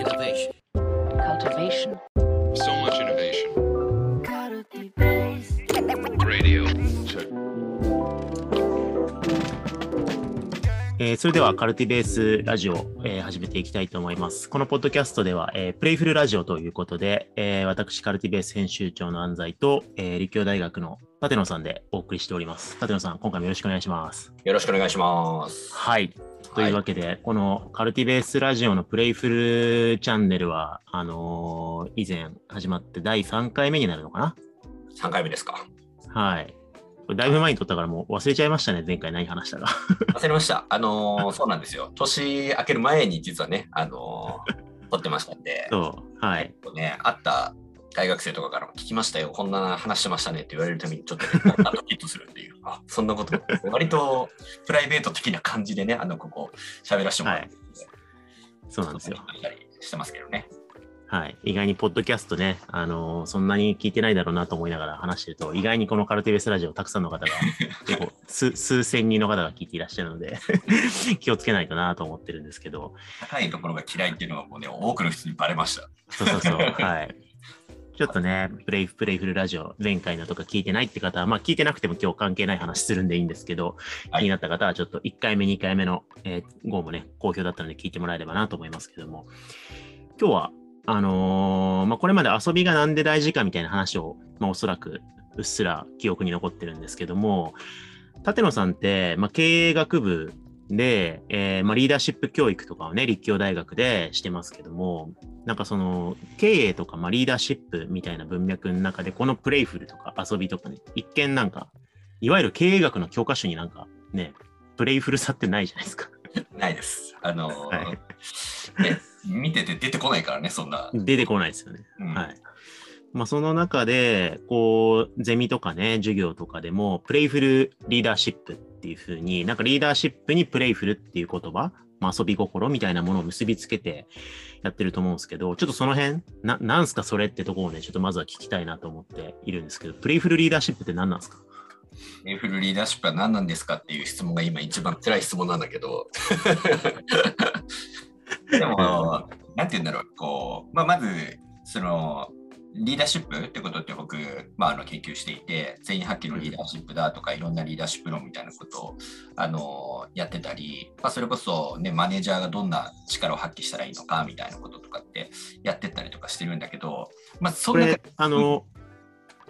Innovation. cultivation, So much innovation. Radio. えーそれではカルティベースラジオ、えー始めていきたいと思います。このポッドキャストでは、えープレイフルラジオということで、えー私、カルティベース編集長の安西と、えー立教大学の立野さんでお送りしております。立野さん、今回もよろしくお願いします。よろしくお願いします。はい。というわけで、このカルティベースラジオのプレイフルチャンネルは、あのー以前始まって第3回目になるのかな？3回目ですか。はい。これだいぶ前に撮ったからもう忘れちゃいましたね、前回何話したか。忘れました。あのー そうなんですよ。年明ける前に実はね、あのー撮ってましたんで、そう。はい。ね、会った大学生とかからも聞きましたよ。こんな話してましたねって言われるためにちょっとね、あとヒットするっていう。あ、そんなこと、割とプライベート的な感じでね、あの、ここ喋らせてもらってるんで、そうなんですよ。話してますけどね。はい。意外にポッドキャストね、あのーそんなに聞いてないだろうなと思いながら話してると、意外にこのカルティベースラジオたくさんの方が、結構数数千人の方が聞いていらっしゃるので、気をつけないとなと思ってるんですけど、高いところが嫌いっていうのはもうね、多くの人にバレました。そうそうそう、はい。ちょっとね、プレイプレイフルラジオ、前回のとか聞いてないって方は、まあ聞いてなくても今日関係ない話するんでいいんですけど、はい。気になった方はちょっと1回目、2回目の、えー号もね、好評だったので聞いてもらえればなと思いますけども、今日は、あのーまあこれまで遊びがなんで大事かみたいな話を、まあおそらくうっすら記憶に残ってるんですけども、立野さんって、まあ、経営学部で、えーまあ、リーダーシップ教育とかをね、立教大学でしてますけども、なんかその、経営とか、まあ、リーダーシップみたいな文脈の中で、このプレイフルとか遊びとかね、一見なんか、いわゆる経営学の教科書になんかね、プレイフルさってないじゃないですか。ないです。あのーはいね、見てて出てこないからね、そんな。出てこないですよね。うんはい。まあ、その中で、こう、ゼミとかね、授業とかでも、プレイフルリーダーシップっていう風に、なんかリーダーシップにプレイフルっていう言葉、まあ、遊び心みたいなものを結びつけてやってると思うんですけど、ちょっとその辺、な、なんすかそれってところをね、ちょっとまずは聞きたいなと思っているんですけど、プレイフルリーダーシップって何なんですか？エイフルリーダーシップは何なんですかっていう質問が今一番辛い質問なんだけど。でも、なんて言うんだろう、こう、まあ、まず、その、リーダーシップってことって僕、まあ、あの研究していて、全員発揮のリーダーシップだとか、いろんなリーダーシップ論みたいなことをあのやってたり、まあ、それこそ、ね、マネージャーがどんな力を発揮したらいいのかみたいなこととかってやってったりとかしてるんだけど、まあ、それ、あの、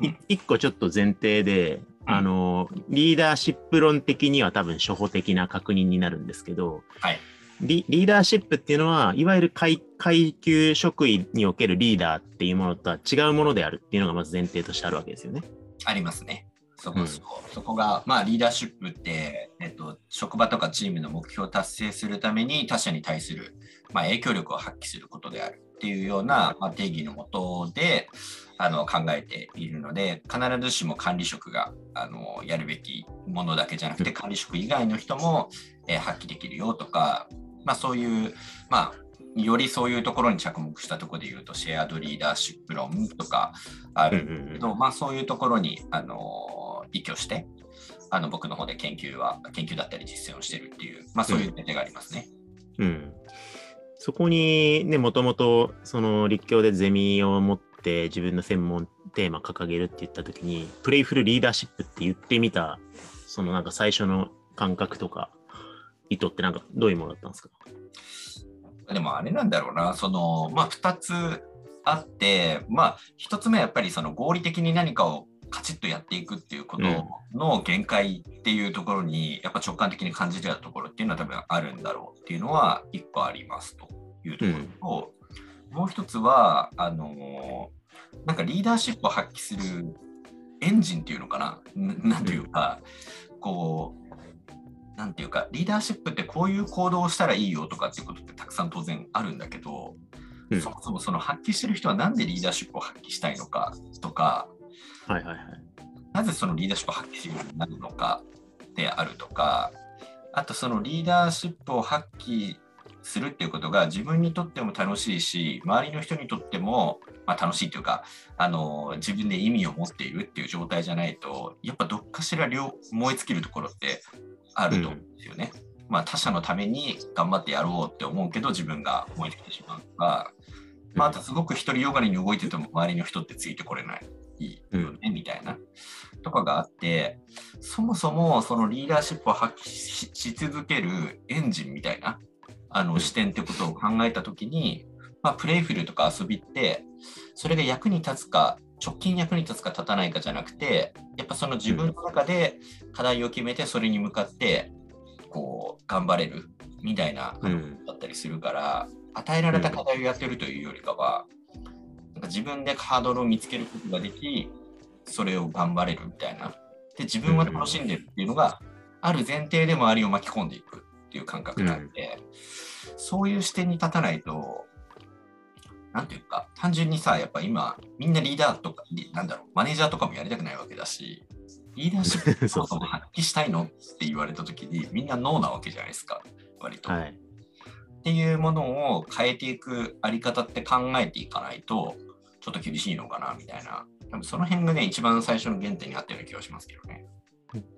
い一個ちょっと前提で、あの、リーダーシップ論的には多分初歩的な確認になるんですけど、はいリリーダーシップっていうのは、いわゆる階階級職員におけるリーダーっていうものとは違うものであるっていうのがまず前提としてあるわけですよね。ありますね。そうんこそこ,、そこが、まあ、リーダーシップって、えっと、職場とかチームの目標を達成するために他者に対する、まあ、影響力を発揮することであるっていうような、まあ、定義のもとであの考えているので、必ずしも管理職があのやるべきものだけじゃなくて、管理職以外の人も、えー発揮できるよとか、まあ、そういう、まあ、よりそういうところに着目したところで言うと、シェアードリーダーシップ論とかあるうんうんうんと、まあ、そういうところに、あの依拠してあの僕の方で研究は研究だったり実践をしてるっていう、まあ、そういう手がありますね。うん。そこにね、もともと、その立教でゼミを持って自分の専門テーマ掲げるって言ったときに、プレイフルリーダーシップって言ってみた、そのなんか最初の感覚とか、意図ってなんかどういうものだったんですか？でもあれなんだろうな、そのまあ、2つあって、まあ、1つ目はやっぱりその合理的に何かをカチッとやっていくっていうことの限界っていうところに、やっぱ直感的に感じてたところっていうのは多分あるんだろうっていうのは1個ありますというところと、もう一つは、あのなんかリーダーシップを発揮するエンジンっていうのかな、なんていうか、こう、なんていうか、リーダーシップってこういう行動をしたらいいよとかっていうことってたくさん当然あるんだけど、うんそもそもその発揮してる人はなんでリーダーシップを発揮したいのかとか、はいはいはい。なぜそのリーダーシップを発揮するようになるのかであるとか、あとそのリーダーシップを発揮するっていうことが自分にとっても楽しいし、周りの人にとっても、まあ、楽しいというかあの、自分で意味を持っているっていう状態じゃないと、やっぱどっかしら両燃え尽きるところってあると思うんですよね。まあ、他者のために頑張ってやろうって思うけど自分が燃えてきてしまうとか、まあ、あとすごく独りよがりに動いてても周りの人ってついてこれないよね、みたいなとかがあってそもそもそのリーダーシップを発揮しし続けるエンジンみたいなあの視点ってことを考えた時に、まあ、プレイフルとか遊びってそれが役に立つか直近役に立つか立たないかじゃなくてやっぱその自分の中で課題を決めてそれに向かってこう頑張れるみたいなうん。だったりするから、与えられた課題をやってるというよりかは、なんか自分でハードルを見つけることができそれを頑張れるみたいな。で自分は楽しんでるっていうのがある前提で周りを巻き込んでいくっていう感覚なんで、そういう視点に立たないとなんていうか単純にさやっぱ今みんなリーダーとかリなんだろうマネージャーとかもやりたくないわけだしリーダーシップ そも発揮したいのって言われた時にみんなノーなわけじゃないですか割と。はい。っていうものを変えていくあり方って考えていかないとちょっと厳しいのかなみたいな多分その辺がね一番最初の原点にあったような気がしますけどね。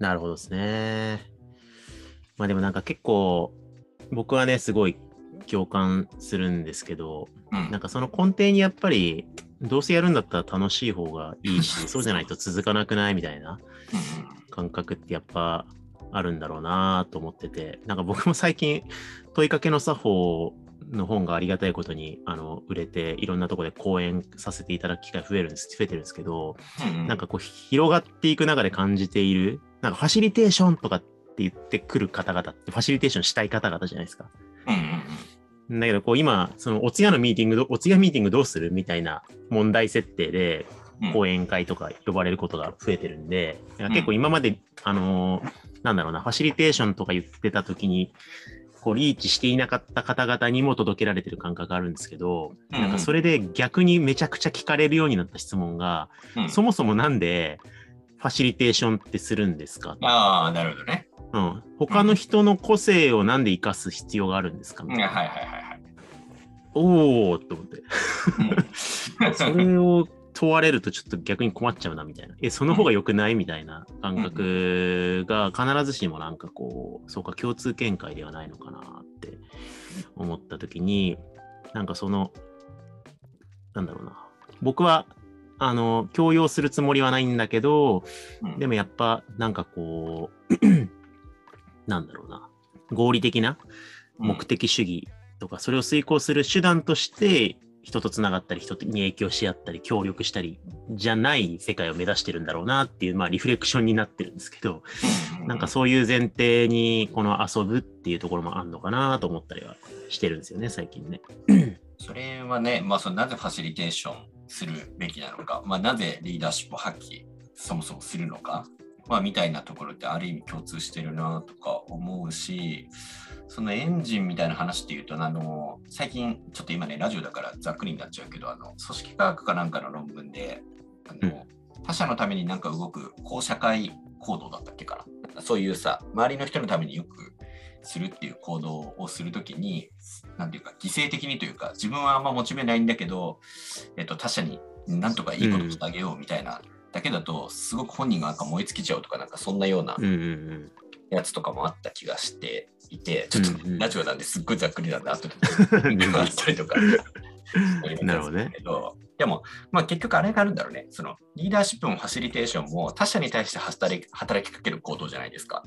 なるほどですね。まあでもなんか結構、僕はね、すごい共感するんですけど、うん。なんかその根底にやっぱり、どうせやるんだったら楽しい方がいいし、そうじゃないと続かなくないみたいなうん感覚ってやっぱあるんだろうなと思ってて、なんか僕も最近、問いかけの作法の本がありがたいことにあの売れて、いろんなところで講演させていただく機会増えるんです、増えてるんですけど、うんうん。なんかこう広がっていく中で感じている、なんかファシリテーションとかって言ってくる方々って、ファシリテーションしたい方々じゃないですか。だけど、こう今、そのお通夜のミーティングど、お通夜ミーティングどうするみたいな問題設定で、うん。講演会とか呼ばれることが増えてるんで、結構今まで、あのーなんだろうな、ファシリテーションとか言ってた時に、こうリーチしていなかった方々にも届けられてる感覚があるんですけど、うん。なんかそれで逆にめちゃくちゃ聞かれるようになった質問が、うん。そもそもなんでファシリテーションってするんですか、ああなるほどね。うん、他の人の個性をなんで生かす必要があるんですか？うんみたいなはいはいはいはい。おーっと思って。うん それを問われるとちょっと逆に困っちゃうなみたいな。え、その方が良くないみたいな感覚が必ずしもなんかこう、そうか共通見解ではないのかなって思った時に、なんかその、なんだろうな。僕は、あの、強要するつもりはないんだけど、うんでもやっぱなんかこう、なんだろうな。合理的な目的主義とか、それを遂行する手段として、人とつながったり、人に影響し合ったり、協力したり、じゃない世界を目指してるんだろうなっていう、まあ、リフレクションになってるんですけど、うなんかそういう前提に、この遊ぶっていうところもあるのかなと思ったりはしてるんですよね、最近ね。それはね、まあ、そのなぜファシリテーションするべきなのか、まあ、なぜリーダーシップを発揮そもそもするのか、まあ、みたいなところってある意味共通してるなとか思うし、そのエンジンみたいな話っていうと、あの最近、ちょっと今ね、ラジオだからざっくりになっちゃうけど、あの組織科学かなんかの論文で、あの他者のためになんか動く公社会行動だったっけかな。そういうさ、周りの人のためによくするっていう行動をするときに、なんていうか、犠牲的にというか、自分はあんまモチベないんだけど、えっと、他者になんとかいいことしてあげようみたいな、だけだと、すごく本人がなんか燃え尽きちゃうとか、なんかそんなような。やつとかもあった気がしていて、ちょっとラジオなんですっごいざっくりなんだ、後でリンクがあったりとか。なるほどねでも、まあ、結局あれがあるんだろうね。そのリーダーシップもファシリテーションも他者に対して働き働きかける行動じゃないですか。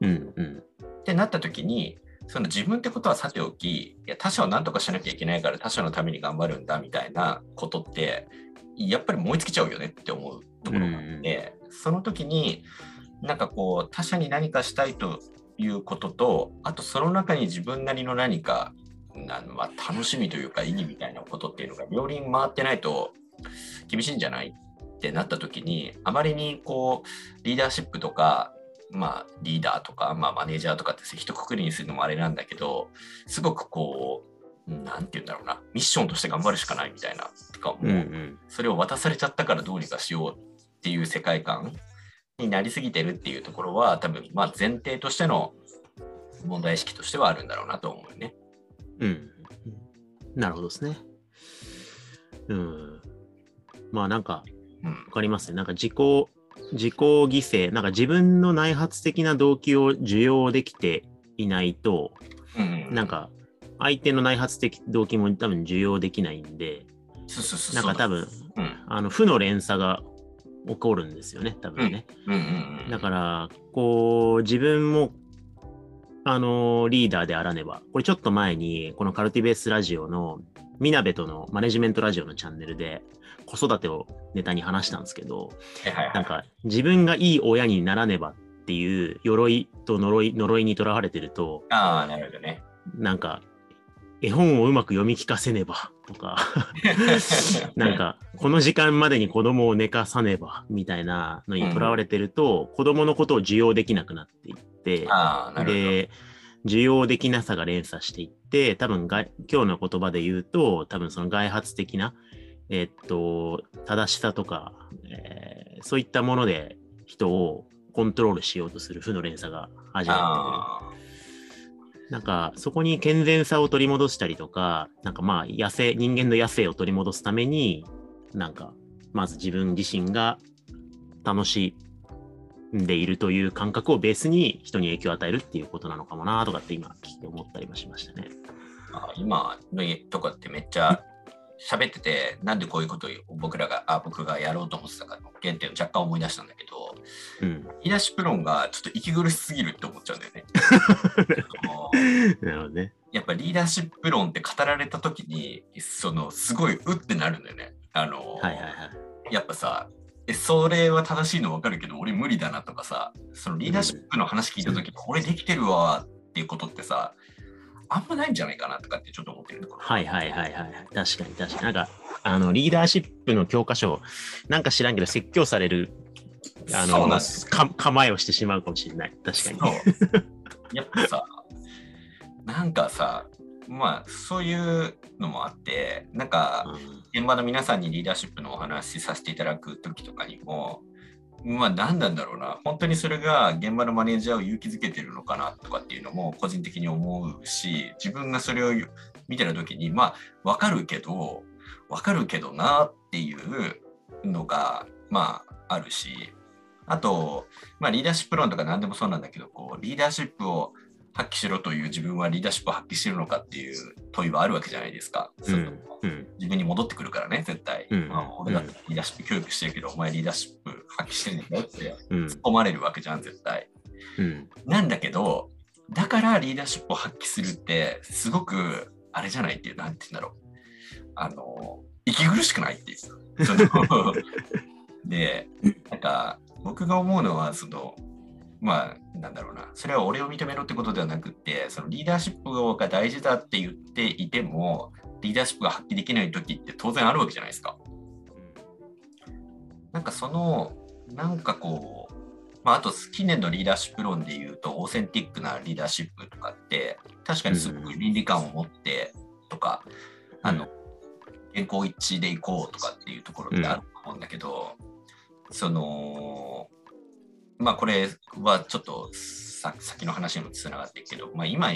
うんうん。ってなった時にその自分ってことはさておきいや他者を何とかしなきゃいけないから他者のために頑張るんだみたいなことってやっぱり燃え尽きちゃうよねって思うところがあって、その時になんかこう他者に何かしたいということとあとその中に自分なりの何かなまあ、楽しみというか意義みたいなことっていうのが両輪回ってないと厳しいんじゃない？ってなった時にあまりにこうリーダーシップとかまあ、リーダーとか、まあ、マネージャーとかって一括りにするのもあれなんだけどすごくこうなんて言うんだろうなミッションとして頑張るしかないみたいなとかも、うんうん。それを渡されちゃったからどうにかしようっていう世界観になりすぎてるっていうところは多分まあ前提としての問題意識としてはあるんだろうなと思うよね。うん。なるほどですね。うん。まあなんか、うんわかりますね。なんか自己、自己犠牲、なんか自分の内発的な動機を受容できていないと、うんうん。なんか、相手の内発的動機も多分受容できないんで、そうそうそう。なんか多分、うん。あの負の連鎖が起こるんですよね、多分ね。うんうんうん。だから、こう、自分も、あのリーダーであらねば、これちょっと前に、このカルティベースラジオの、みなべとのマネジメントラジオのチャンネルで、子育てをネタに話したんですけど。なんか、自分がいい親にならねばっていう鎧と呪い、呪いにとらわれてると、ああ、なるほどね。なんか、絵本をうまく読み聞かせねばとか、なんか、この時間までに子供を寝かさねばみたいなのにとらわれてると、子供のことを受容できなくなっていって。で、受容できなさが連鎖していって、多分が今日の言葉で言うと、多分その外発的な、えっと、正しさとか、えーそういったもので人をコントロールしようとする負の連鎖が始まってくる。なんか、そこに健全さを取り戻したりとか、なんかまあ、野生、人間の野生を取り戻すために、なんか、まず自分自身が楽しんでいるという感覚をベースに人に影響を与えるっていうことなのかもなとかって今聞いて思ったりもしましたね。あ今のとかってめっちゃ喋ってて、なんでこういうことを僕らが、あ僕がやろうと思ってたかの原点を若干思い出したんだけど、うん。言い出しプロンがちょっと息苦しすぎるって思っちゃうんだよね。なるほどね。やっぱリーダーシップ論って語られた時にそのすごいうってなるんだよね。あの、はいはいはい。やっぱさえそれは正しいの分かるけど俺無理だなとかさそのリーダーシップの話聞いた時に俺できてるわっていうことってさあんまないんじゃないかなとかってちょっと思ってるところ。はいはいはいはい。確かに確かに。なんか、あの、リーダーシップの教科書、なんか知らんけど説教される、あの構えをしてしまうかもしれない。確かに。やっぱさなんかさまあそういうのもあってなんか現場の皆さんにリーダーシップのお話しさせていただく時とかにもまあ何なんだろうな。本当にそれが現場のマネージャーを勇気づけてるのかなとかっていうのも個人的に思うし自分がそれを見てる時にまあ分かるけど分かるけどなっていうのがまああるしあと、まあ、リーダーシップ論とか何でもそうなんだけどこうリーダーシップを発揮しろという自分はリーダーシップを発揮してるのかっていう問いはあるわけじゃないですか。うん。うん。自分に戻ってくるからね、絶対。うんまあ、俺だってリーダーシップ教育してるけど、お前リーダーシップ発揮してんねんよってうん。突っ込まれるわけじゃん、絶対。うん。なんだけど、だからリーダーシップを発揮するって、すごく、あれじゃないっていう、なんて言うんだろう。あの、息苦しくないっていう。で、なんか、僕が思うのは、その、まあ、なんだろうな、それは俺を認めろってことではなくって、そのリーダーシップが大事だって言っていても、リーダーシップが発揮できない時って当然あるわけじゃないですか。なんかその、なんかこう、まあ、あと近年のリーダーシップ論で言うと、オーセンティックなリーダーシップとかって、確かにすごく倫理観を持ってとか、あの、健康一致でいこうとかっていうところってあると思うんだけど、その、まあこれはちょっとさ先の話にもつながっていくけど、まあ今、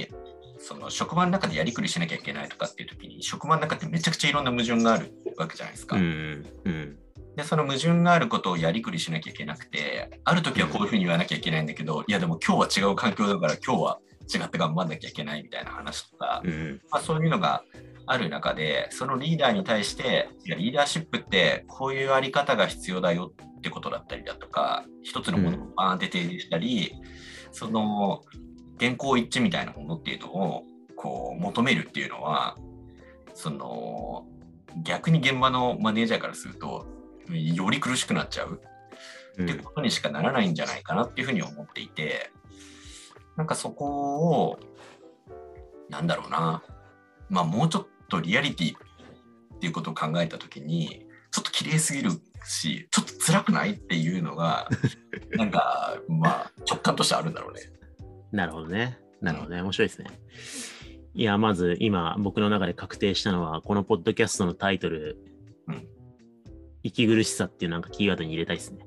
その職場の中でやりくりしなきゃいけないとかっていう時に、職場の中ってめちゃくちゃいろんな矛盾があるわけじゃないですか。うん。うん。で、その矛盾があることをやりくりしなきゃいけなくて、ある時はこういうふうに言わなきゃいけないんだけど、いやでも今日は違う環境だから今日は違って頑張んなきゃいけないみたいな話とか、うん。まあ、そういうのがある中で、そのリーダーに対して、いやリーダーシップってこういうあり方が必要だよってことだったりだとか、一つのものをバーンって提示したり、その原稿一致みたいなものっていうのをこう求めるっていうのは、その逆に現場のマネージャーからすると、より苦しくなっちゃうってことにしかならないんじゃないかなっていうふうに思っていて、なんかそこを、なんだろうな、まあもうちょっとリアリティっていうことを考えたときに、ちょっと綺麗すぎるし、ちょっと辛くないっていうのが、なんかまあ直感としてあるんだろうね。なるほどね。なるほどね。面白いですね。いや、まず今、僕の中で確定したのは、このポッドキャストのタイトル、うん息苦しさっていうなんかキーワードに入れたいですね。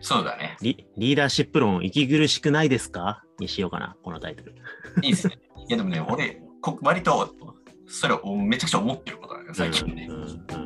そうだね。リリーダーシップ論、息苦しくないですか？にしようかな、このタイトル。いいですね。いやでもね、俺、こ割とそれをめちゃくちゃ思ってることだね、最近ね。うんうん